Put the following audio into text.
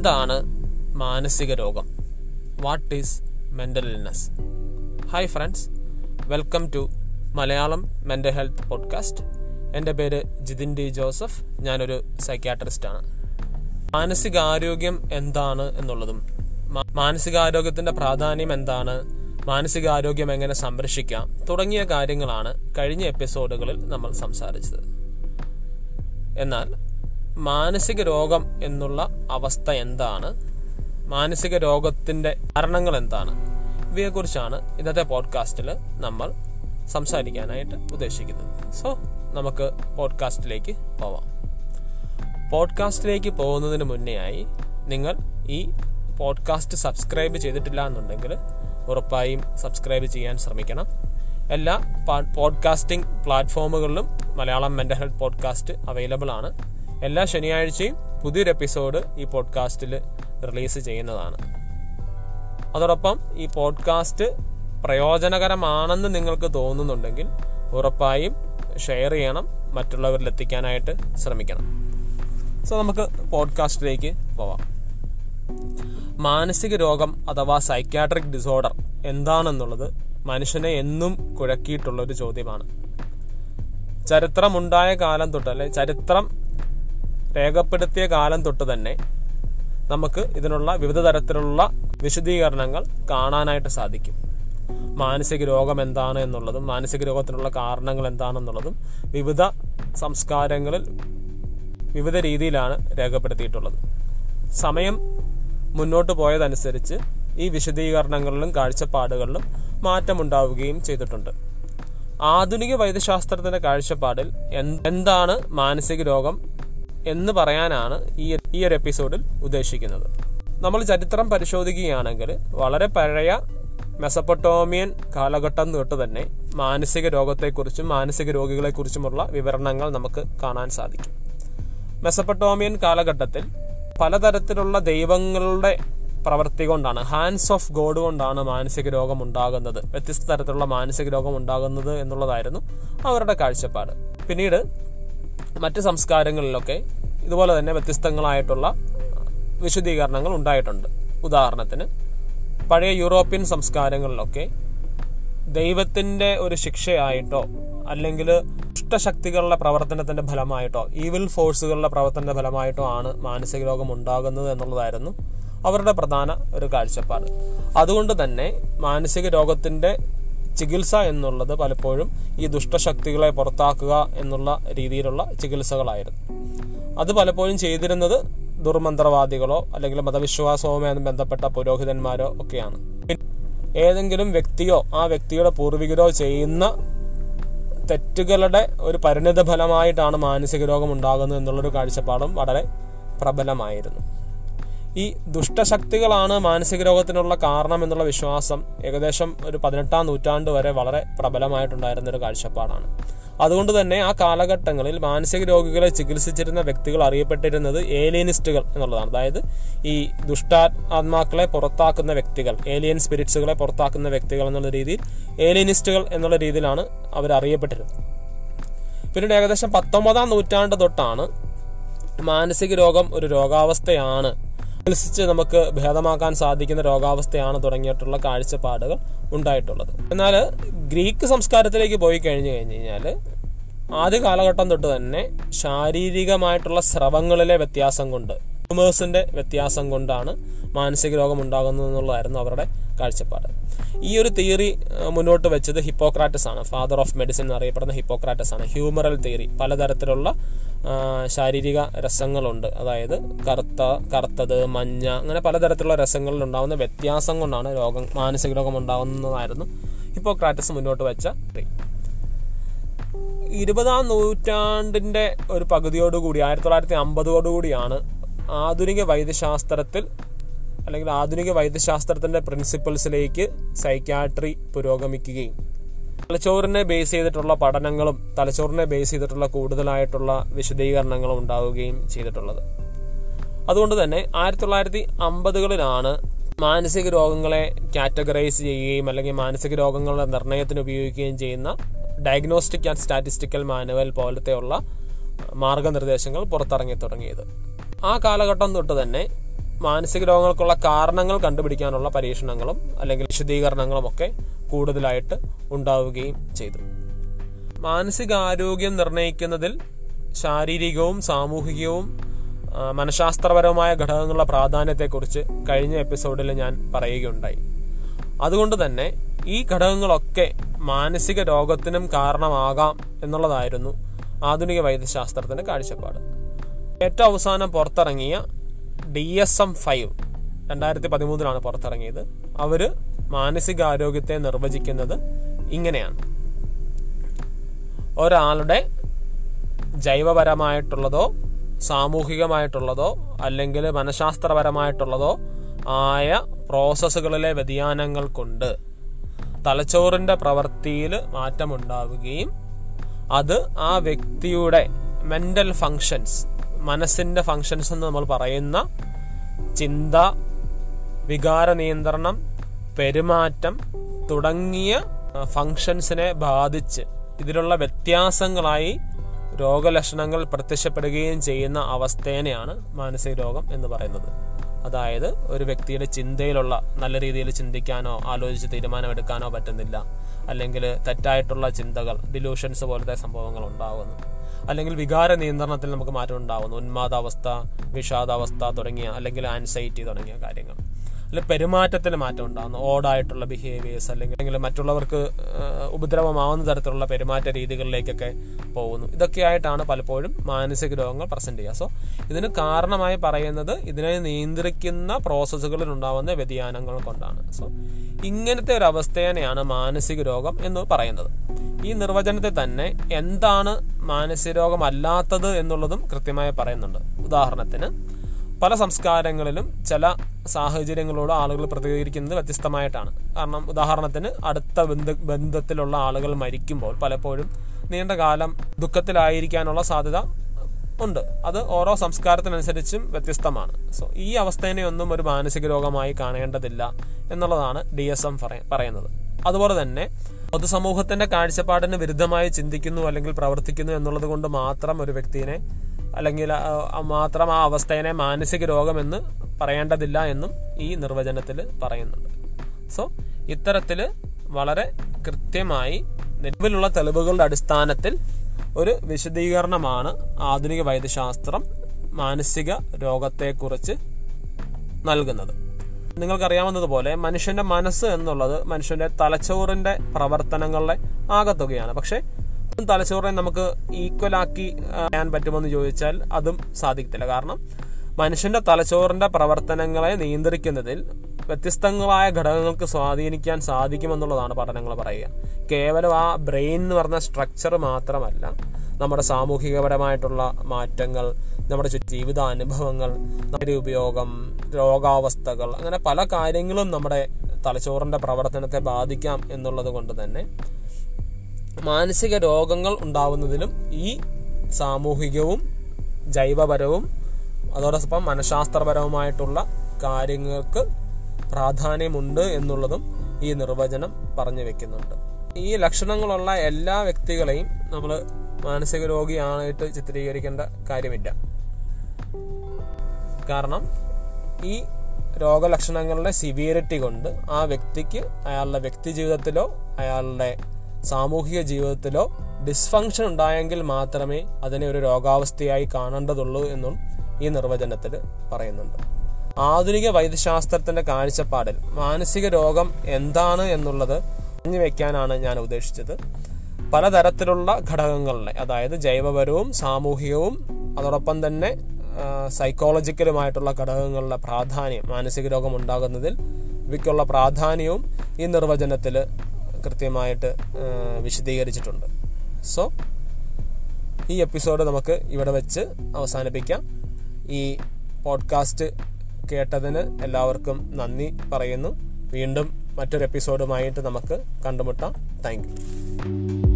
എന്താണ് മാനസിക രോഗം? What is mental illness hi friends welcome to Malayalam mental health podcast എന്റെ പേര് ജിതിൻ ഡി ജോസഫ്. ഞാനൊരു സൈക്യാട്രിസ്റ്റാണ് മാനസികാരോഗ്യം എന്താണ് എന്നുള്ളതും മാനസികാരോഗ്യത്തിന്റെ പ്രാധാന്യം എന്താണ് മാനസികാരോഗ്യം എങ്ങനെ സംരക്ഷിക്കാം തുടങ്ങിയ കാര്യങ്ങളാണ് കഴിഞ്ഞ എപ്പിസോഡുകളിൽ നമ്മൾ സംസാരിച്ചത്. എന്നാൽ മാനസിക രോഗം എന്നുള്ള അവസ്ഥ എന്താണ്? മാനസിക രോഗത്തിന്റെ കാരണങ്ങൾ എന്താണ്? ഇവയെക്കുറിച്ചാണ് ഇന്നത്തെ പോഡ്കാസ്റ്റിൽ നമ്മൾ സംസാരിക്കാനായിട്ട് ഉദ്ദേശിക്കുന്നത്. സോ നമുക്ക് പോഡ്കാസ്റ്റിലേക്ക് പോവാം. പോഡ്കാസ്റ്റിലേക്ക് പോകുന്നതിന് മുന്നേയായി നിങ്ങൾ ഈ പോഡ്കാസ്റ്റ് സബ്സ്ക്രൈബ് ചെയ്തിട്ടില്ല എന്നുണ്ടെങ്കിൽ ഉറപ്പായും സബ്സ്ക്രൈബ് ചെയ്യാൻ ശ്രമിക്കണം. എല്ലാ podcasting പ്ലാറ്റ്ഫോമുകളിലും Malayalam mental health podcast available ആണ്. എല്ലാ ശനിയാഴ്ചയും പുതിയൊരു എപ്പിസോഡ് ഈ പോഡ്കാസ്റ്റിൽ റിലീസ് ചെയ്യുന്നതാണ്. അതോടൊപ്പം ഈ പോഡ്കാസ്റ്റ് പ്രയോജനകരമാണെന്ന് നിങ്ങൾക്ക് തോന്നുന്നുണ്ടെങ്കിൽ ഉറപ്പായും ഷെയർ ചെയ്യണം മറ്റുള്ളവരിൽ എത്തിക്കാനായിട്ട് ശ്രമിക്കണം. സോ നമുക്ക് പോഡ്കാസ്റ്റിലേക്ക് പോവാം. മാനസിക രോഗം അഥവാ സൈക്യാട്രിക് ഡിസോർഡർ എന്താണെന്നുള്ളത് മനുഷ്യനെ എന്നും കുഴക്കിയിട്ടുള്ള ഒരു ചോദ്യമാണ്. ചരിത്രമുണ്ടായ കാലം തൊട്ട് അല്ലെ ചരിത്രം രേഖപ്പെടുത്തിയ കാലം തൊട്ട് തന്നെ നമുക്ക് ഇതിനുള്ള വിവിധ തരത്തിലുള്ള വിശദീകരണങ്ങൾ കാണാനായിട്ട് സാധിക്കും. മാനസിക രോഗം എന്താണ് എന്നുള്ളതും മാനസിക രോഗത്തിനുള്ള കാരണങ്ങൾ എന്താണെന്നുള്ളതും വിവിധ സംസ്കാരങ്ങളിൽ വിവിധ രീതിയിലാണ് രേഖപ്പെടുത്തിയിട്ടുള്ളത്. സമയം മുന്നോട്ട് പോയതനുസരിച്ച് ഈ വിശദീകരണങ്ങളിലും കാഴ്ചപ്പാടുകളിലും മാറ്റമുണ്ടാവുകയും ചെയ്തിട്ടുണ്ട്. ആധുനിക വൈദ്യശാസ്ത്രത്തിന്റെ കാഴ്ചപ്പാടിൽ എന്താണ് മാനസിക രോഗം എന്ന് പറയാനാണ് ഈ ഈ ഒരു എപ്പിസോഡിൽ ഉദ്ദേശിക്കുന്നത്. നമ്മൾ ചരിത്രം പരിശോധിക്കുകയാണെങ്കിൽ വളരെ പഴയ മെസപ്പൊട്ടോമിയൻ കാലഘട്ടം തൊട്ട് തന്നെ മാനസിക രോഗത്തെക്കുറിച്ചും മാനസിക രോഗികളെക്കുറിച്ചുമുള്ള വിവരണങ്ങൾ നമുക്ക് കാണാൻ സാധിക്കും. മെസപ്പൊട്ടോമിയൻ കാലഘട്ടത്തിൽ പലതരത്തിലുള്ള ദൈവങ്ങളുടെ പ്രവൃത്തി കൊണ്ടാണ് ഹാൻഡ്സ് ഓഫ് ഗോഡ് കൊണ്ടാണ് മാനസിക രോഗം ഉണ്ടാകുന്നത് വ്യത്യസ്ത തരത്തിലുള്ള മാനസിക രോഗം ഉണ്ടാകുന്നത് എന്നുള്ളതായിരുന്നു അവരുടെ കാഴ്ചപ്പാട്. പിന്നീട് മറ്റ് സംസ്കാരങ്ങളിലൊക്കെ ഇതുപോലെ തന്നെ വ്യത്യസ്തങ്ങളായിട്ടുള്ള വിശദീകരണങ്ങൾ ഉണ്ടായിട്ടുണ്ട്. ഉദാഹരണത്തിന് പഴയ യൂറോപ്യൻ സംസ്കാരങ്ങളിലൊക്കെ ദൈവത്തിന്റെ ഒരു ശിക്ഷയായിട്ടോ അല്ലെങ്കിൽ ദുഷ്ടശക്തികളുടെ പ്രവർത്തനത്തിന്റെ ഫലമായിട്ടോ ഈവിൽ ഫോഴ്സുകളുടെ പ്രവർത്തനത്തിന്റെ ഫലമായിട്ടോ ആണ് മാനസിക രോഗം ഉണ്ടാകുന്നത് എന്നുള്ളതായിരുന്നു അവരുടെ പ്രധാന ഒരു കാഴ്ചപ്പാട്. അതുകൊണ്ട് തന്നെ മാനസിക രോഗത്തിന്റെ ചികിത്സ എന്നുള്ളത് പലപ്പോഴും ഈ ദുഷ്ടശക്തികളെ പുറത്താക്കുക എന്നുള്ള രീതിയിലുള്ള ചികിത്സകളായിരുന്നു. അത് പലപ്പോഴും ചെയ്തിരുന്നത് ദുർമന്ത്രവാദികളോ അല്ലെങ്കിൽ മതവിശ്വാസവുമായി ബന്ധപ്പെട്ട പുരോഹിതന്മാരോ ഒക്കെയാണ്. ഏതെങ്കിലും വ്യക്തിയോ ആ വ്യക്തിയുടെ പൂർവികരോ ചെയ്യുന്ന തെറ്റുകളുടെ ഒരു പരിണിത ഫലമായിട്ടാണ് മാനസിക രോഗം ഉണ്ടാകുന്നത് എന്നുള്ളൊരു കാഴ്ചപ്പാടും വളരെ പ്രബലമായിരുന്നു. ഈ ദുഷ്ടശക്തികളാണ് മാനസിക രോഗത്തിനുള്ള കാരണം എന്നുള്ള വിശ്വാസം ഏകദേശം ഒരു പതിനെട്ടാം നൂറ്റാണ്ട് വരെ വളരെ പ്രബലമായിട്ടുണ്ടായിരുന്ന ഒരു കാഴ്ചപ്പാടാണ്. അതുകൊണ്ട് തന്നെ ആ കാലഘട്ടങ്ങളിൽ മാനസിക രോഗികളെ ചികിത്സിച്ചിരുന്ന വ്യക്തികൾ അറിയപ്പെട്ടിരുന്നത് ഏലിയനിസ്റ്റുകൾ എന്നുള്ളതാണ്. അതായത് ഈ ദുഷ്ടാത്മാക്കളെ പുറത്താക്കുന്ന വ്യക്തികൾ ഏലിയൻ സ്പിരിറ്റ്സുകളെ പുറത്താക്കുന്ന വ്യക്തികൾ എന്നുള്ള രീതിയിൽ ഏലിയനിസ്റ്റുകൾ എന്നുള്ള രീതിയിലാണ് അവർ അറിയപ്പെട്ടിരുന്നത്. പിന്നീട് ഏകദേശം പത്തൊമ്പതാം നൂറ്റാണ്ട് തൊട്ടാണ് മാനസിക രോഗം ഒരു രോഗാവസ്ഥയാണ് ചികിത്സിച്ച് നമുക്ക് ഭേദമാക്കാൻ സാധിക്കുന്ന രോഗാവസ്ഥയാണ് തുടങ്ങിയിട്ടുള്ള കാഴ്ചപ്പാടുകൾ ഉണ്ടായിട്ടുള്ളത്. എന്നാൽ ഗ്രീക്ക് സംസ്കാരത്തിലേക്ക് പോയി കഴിഞ്ഞു കഴിഞ്ഞു കഴിഞ്ഞാൽ ആദ്യ കാലഘട്ടം തൊട്ട് തന്നെ ശാരീരികമായിട്ടുള്ള സ്രവങ്ങളിലെ വ്യത്യാസം കൊണ്ട് ട്യൂമേഴ്സിന്റെ വ്യത്യാസം കൊണ്ടാണ് മാനസിക രോഗം ഉണ്ടാകുന്നത് എന്നുള്ളതായിരുന്നു അവരുടെ കാഴ്ചപ്പാട്. ഈ ഒരു തിയറി മുന്നോട്ട് വെച്ചത് ഹിപ്പോക്രാറ്റസ് ആണ്. ഫാദർ ഓഫ് മെഡിസിൻ എന്നറിയപ്പെടുന്ന ഹിപ്പോക്രാറ്റസ് ആണ്. ഹ്യൂമറൽ തിയറി പലതരത്തിലുള്ള ശാരീരിക രസങ്ങളുണ്ട് അതായത് കറുത്ത കറുത്തത് മഞ്ഞ അങ്ങനെ പലതരത്തിലുള്ള രസങ്ങളിൽ ഉണ്ടാകുന്ന വ്യത്യാസം കൊണ്ടാണ് രോഗം മാനസിക രോഗം ഉണ്ടാകുന്നതായിരുന്നു ഹിപ്പോക്രാറ്റസ് മുന്നോട്ട് വെച്ച. ഇരുപതാം നൂറ്റാണ്ടിന്റെ ഒരു പകുതിയോടുകൂടി ആയിരത്തി തൊള്ളായിരത്തി അമ്പതോടുകൂടിയാണ് ആധുനിക വൈദ്യശാസ്ത്രത്തിൽ അല്ലെങ്കിൽ ആധുനിക വൈദ്യശാസ്ത്രത്തിന്റെ പ്രിൻസിപ്പിൾസിലേക്ക് സൈക്യാട്രി പുരോഗമിക്കുകയും തലച്ചോറിനെ ബേസ് ചെയ്തിട്ടുള്ള പഠനങ്ങളും തലച്ചോറിനെ ബേസ് ചെയ്തിട്ടുള്ള കൂടുതലായിട്ടുള്ള വിശദീകരണങ്ങളും ഉണ്ടാവുകയും ചെയ്തിട്ടുള്ളത്. അതുകൊണ്ട് തന്നെ ആയിരത്തി തൊള്ളായിരത്തി അമ്പതുകളിലാണ് മാനസിക രോഗങ്ങളെ കാറ്റഗറൈസ് ചെയ്യുകയും അല്ലെങ്കിൽ മാനസിക രോഗങ്ങളുടെ നിർണയത്തിന് ഉപയോഗിക്കുകയും ചെയ്യുന്ന ഡയഗ്നോസ്റ്റിക് ആൻഡ് സ്റ്റാറ്റിസ്റ്റിക്കൽ മാനുവൽ പോലത്തെയുള്ള മാർഗനിർദ്ദേശങ്ങൾ പുറത്തിറങ്ങി തുടങ്ങിയത്. ആ കാലഘട്ടം തൊട്ട് തന്നെ മാനസിക രോഗങ്ങൾക്കുള്ള കാരണങ്ങൾ കണ്ടുപിടിക്കാനുള്ള പരീക്ഷണങ്ങളും അല്ലെങ്കിൽ വിശദീകരണങ്ങളും ഒക്കെ കൂടുതലായിട്ട് ഉണ്ടാവുകയും ചെയ്തു. മാനസികാരോഗ്യം നിർണയിക്കുന്നതിൽ ശാരീരികവും സാമൂഹികവും മനഃശാസ്ത്രപരവുമായ ഘടകങ്ങളുടെ പ്രാധാന്യത്തെക്കുറിച്ച് കഴിഞ്ഞ എപ്പിസോഡിൽ ഞാൻ പറയുകയുണ്ടായി. അതുകൊണ്ട് തന്നെ ഈ ഘടകങ്ങളൊക്കെ മാനസിക രോഗത്തിനും കാരണമാകാം എന്നുള്ളതായിരുന്നു ആധുനിക വൈദ്യശാസ്ത്രത്തിന്റെ കാഴ്ചപ്പാട്. ഏറ്റവും അവസാനം പുറത്തിറങ്ങിയ ഡി എസ് എം ഫൈവ് രണ്ടായിരത്തി പതിമൂന്നിലാണ് പുറത്തിറങ്ങിയത്. അവർ മാനസികാരോഗ്യത്തെ നിർവചിക്കുന്നത് ഇങ്ങനെയാണ്. ഒരാളുടെ ജൈവപരമായിട്ടുള്ളതോ സാമൂഹികമായിട്ടുള്ളതോ അല്ലെങ്കിൽ മനഃശാസ്ത്രപരമായിട്ടുള്ളതോ ആയ പ്രോസസ്സുകളിലെ വ്യതിയാനങ്ങൾ കൊണ്ട് തലച്ചോറിന്റെ പ്രവൃത്തിയിൽ മാറ്റമുണ്ടാവുകയും അത് ആ വ്യക്തിയുടെ മെന്റൽ ഫങ്ഷൻസ് മനസ്സിന്റെ ഫങ്ഷൻസ് എന്ന് നമ്മൾ പറയുന്ന ചിന്ത വികാര നിയന്ത്രണം പെരുമാറ്റം തുടങ്ങിയ ഫങ്ഷൻസിനെ ബാധിച്ച് ഇതിലുള്ള വ്യത്യാസങ്ങളായി രോഗലക്ഷണങ്ങൾ പ്രത്യക്ഷപ്പെടുകയും ചെയ്യുന്ന അവസ്ഥേനെയാണ് മാനസിക രോഗം എന്ന് പറയുന്നത്. അതായത് ഒരു വ്യക്തിയുടെ ചിന്തയിലുള്ള നല്ല രീതിയിൽ ചിന്തിക്കാനോ ആലോചിച്ച് തീരുമാനമെടുക്കാനോ പറ്റുന്നില്ല. അല്ലെങ്കിൽ തെറ്റായിട്ടുള്ള ചിന്തകൾ ഡിലൂഷൻസ് പോലത്തെ സംഭവങ്ങൾ ഉണ്ടാകുന്നു അല്ലെങ്കിൽ വികാര നിയന്ത്രണത്തിൽ നമുക്ക് മാറ്റം ഉണ്ടാകുന്നു ഉന്മാദാവസ്ഥ വിഷാദാവസ്ഥ തുടങ്ങിയ അല്ലെങ്കിൽ ആൻസൈറ്റി തുടങ്ങിയ കാര്യങ്ങൾ. അല്ലെങ്കിൽ പെരുമാറ്റത്തിൽ മാറ്റം ഉണ്ടാകുന്നു ഓടായിട്ടുള്ള ബിഹേവിയേഴ്സ് അല്ലെങ്കിൽ മറ്റുള്ളവർക്ക് ഉപദ്രവമാവുന്ന തരത്തിലുള്ള പെരുമാറ്റ രീതികളിലേക്കൊക്കെ പോകുന്നു. ഇതൊക്കെയായിട്ടാണ് പലപ്പോഴും മാനസിക രോഗങ്ങൾ പ്രസന്റ് ചെയ്യുക. സോ ഇതിന് കാരണമായി പറയുന്നത് ഇതിനെ നിയന്ത്രിക്കുന്ന പ്രോസസ്സുകളിൽ ഉണ്ടാവുന്ന വ്യതിയാനങ്ങൾ കൊണ്ടാണ്. സോ ഇങ്ങനത്തെ ഒരു അവസ്ഥേനെയാണ് മാനസിക രോഗം എന്ന് പറയുന്നത്. ഈ നിർവചനത്തിൽ തന്നെ എന്താണ് മാനസിക രോഗമല്ലാത്തത് എന്നുള്ളതും കൃത്യമായി പറയുന്നുണ്ട്. ഉദാഹരണത്തിന് പല സംസ്കാരങ്ങളിലും ചില സാഹചര്യങ്ങളോട് ആളുകൾ പ്രതികരിക്കുന്നത് വ്യത്യസ്തമായിട്ടാണ്. കാരണം ഉദാഹരണത്തിന് അടുത്ത ബന്ധ ബന്ധത്തിലുള്ള ആളുകൾ മരിക്കുമ്പോൾ പലപ്പോഴും നീണ്ട കാലം ദുഃഖത്തിലായിരിക്കാനുള്ള സാധ്യത ഉണ്ട്. അത് ഓരോ സംസ്കാരത്തിനനുസരിച്ചും വ്യത്യസ്തമാണ്. സോ ഈ അവസ്ഥേനെ ഒന്നും ഒരു മാനസിക രോഗമായി കാണേണ്ടതില്ല എന്നുള്ളതാണ് ഡി എസ് എം പറയുന്നത്. അതുപോലെ തന്നെ പൊതുസമൂഹത്തിന്റെ കാഴ്ചപ്പാടിന് വിരുദ്ധമായി ചിന്തിക്കുന്നു അല്ലെങ്കിൽ പ്രവർത്തിക്കുന്നു എന്നുള്ളത് കൊണ്ട് മാത്രം ഒരു വ്യക്തിനെ അല്ലെങ്കിൽ മാത്രം ആ അവസ്ഥയെ മാനസിക രോഗമെന്ന് പറയേണ്ടതില്ല എന്നും ഈ നിർവചനത്തിൽ പറയുന്നുണ്ട്. സോ ഇത്തരത്തിൽ വളരെ കൃത്യമായി നിലവിലുള്ള തെളിവുകളുടെ അടിസ്ഥാനത്തിൽ ഒരു വിശദീകരണമാണ് ആധുനിക വൈദ്യശാസ്ത്രം മാനസിക രോഗത്തെക്കുറിച്ച് നൽകുന്നത്. നിങ്ങൾക്കറിയാവുന്നതുപോലെ മനുഷ്യന്റെ മനസ്സ് എന്നുള്ളത് മനുഷ്യന്റെ തലച്ചോറിന്റെ പ്രവർത്തനങ്ങളുടെ ആകത്തുകയാണ്. പക്ഷെ തലച്ചോറിനെ നമുക്ക് ഈക്വലാക്കി ചെയ്യാൻ പറ്റുമെന്ന് ചോദിച്ചാൽ അതും സാധിക്കത്തില്ല. കാരണം മനുഷ്യന്റെ തലച്ചോറിന്റെ പ്രവർത്തനങ്ങളെ നിയന്ത്രിക്കുന്നതിൽ വ്യത്യസ്തങ്ങളായ ഘടകങ്ങൾക്ക് സ്വാധീനിക്കാൻ സാധിക്കുമെന്നുള്ളതാണ് പഠനങ്ങൾ പറയുക. കേവലം ആ ബ്രെയിൻ എന്ന് പറഞ്ഞ സ്ട്രക്ചർ മാത്രമല്ല നമ്മുടെ സാമൂഹികപരമായിട്ടുള്ള മാറ്റങ്ങൾ നമ്മുടെ ജീവിതാനുഭവങ്ങൾ നമ്മുടെ ഉപയോഗം രോഗാവസ്ഥകൾ അങ്ങനെ പല കാര്യങ്ങളും നമ്മുടെ തലച്ചോറിന്റെ പ്രവർത്തനത്തെ ബാധിക്കാം എന്നുള്ളത് കൊണ്ട് തന്നെ മാനസിക രോഗങ്ങൾ ഉണ്ടാവുന്നതിലും ഈ സാമൂഹികവും ജൈവപരവും അതോടൊപ്പം മനഃശാസ്ത്രപരവുമായിട്ടുള്ള കാര്യങ്ങൾക്ക് പ്രാധാന്യമുണ്ട് എന്നുള്ളതും ഈ നിർവചനം പറഞ്ഞു വെക്കുന്നുണ്ട്. ഈ ലക്ഷണങ്ങളുള്ള എല്ലാ വ്യക്തികളെയും നമ്മൾ മാനസിക രോഗിയായിട്ട് ചിത്രീകരിക്കേണ്ട കാര്യമില്ല. കാരണം ഈ രോഗലക്ഷണങ്ങളുടെ സിവിയറിറ്റി കൊണ്ട് ആ വ്യക്തിക്ക് അയാളുടെ വ്യക്തി ജീവിതത്തിലോ അയാളുടെ സാമൂഹിക ജീവിതത്തിലോ ഡിസ്ഫങ്ഷൻ ഉണ്ടായെങ്കിൽ മാത്രമേ അതിനെ ഒരു രോഗാവസ്ഥയായി കാണേണ്ടതുള്ളൂ എന്നും ഈ നിർവചനത്തിൽ പറയുന്നുണ്ട്. ആധുനിക വൈദ്യശാസ്ത്രത്തിന്റെ കാഴ്ചപ്പാടിൽ മാനസിക രോഗം എന്താണ് എന്നുള്ളത് പറഞ്ഞു വെക്കാനാണ് ഞാൻ ഉദ്ദേശിച്ചത്. പലതരത്തിലുള്ള ഘടകങ്ങളുടെ അതായത് ജൈവപരവും സാമൂഹികവും അതോടൊപ്പം തന്നെ സൈക്കോളജിക്കലുമായിട്ടുള്ള ഘടകങ്ങളുടെ പ്രാധാന്യം മാനസിക രോഗം ഉണ്ടാകുന്നതിൽ ഇവയ്ക്കുള്ള പ്രാധാന്യവും ഈ നിർവചനത്തിൽ കൃത്യമായിട്ട് വിശദീകരിച്ചിട്ടുണ്ട്. സോ ഈ എപ്പിസോഡ് നമുക്ക് ഇവിടെ വെച്ച് അവസാനിപ്പിക്കാം. ഈ പോഡ്കാസ്റ്റ് കേട്ടതിന് എല്ലാവർക്കും നന്ദി പറയുന്നു. വീണ്ടും മറ്റൊരു എപ്പിസോഡുമായിട്ട് നമുക്ക് കണ്ടുമുട്ടാം. Thank you.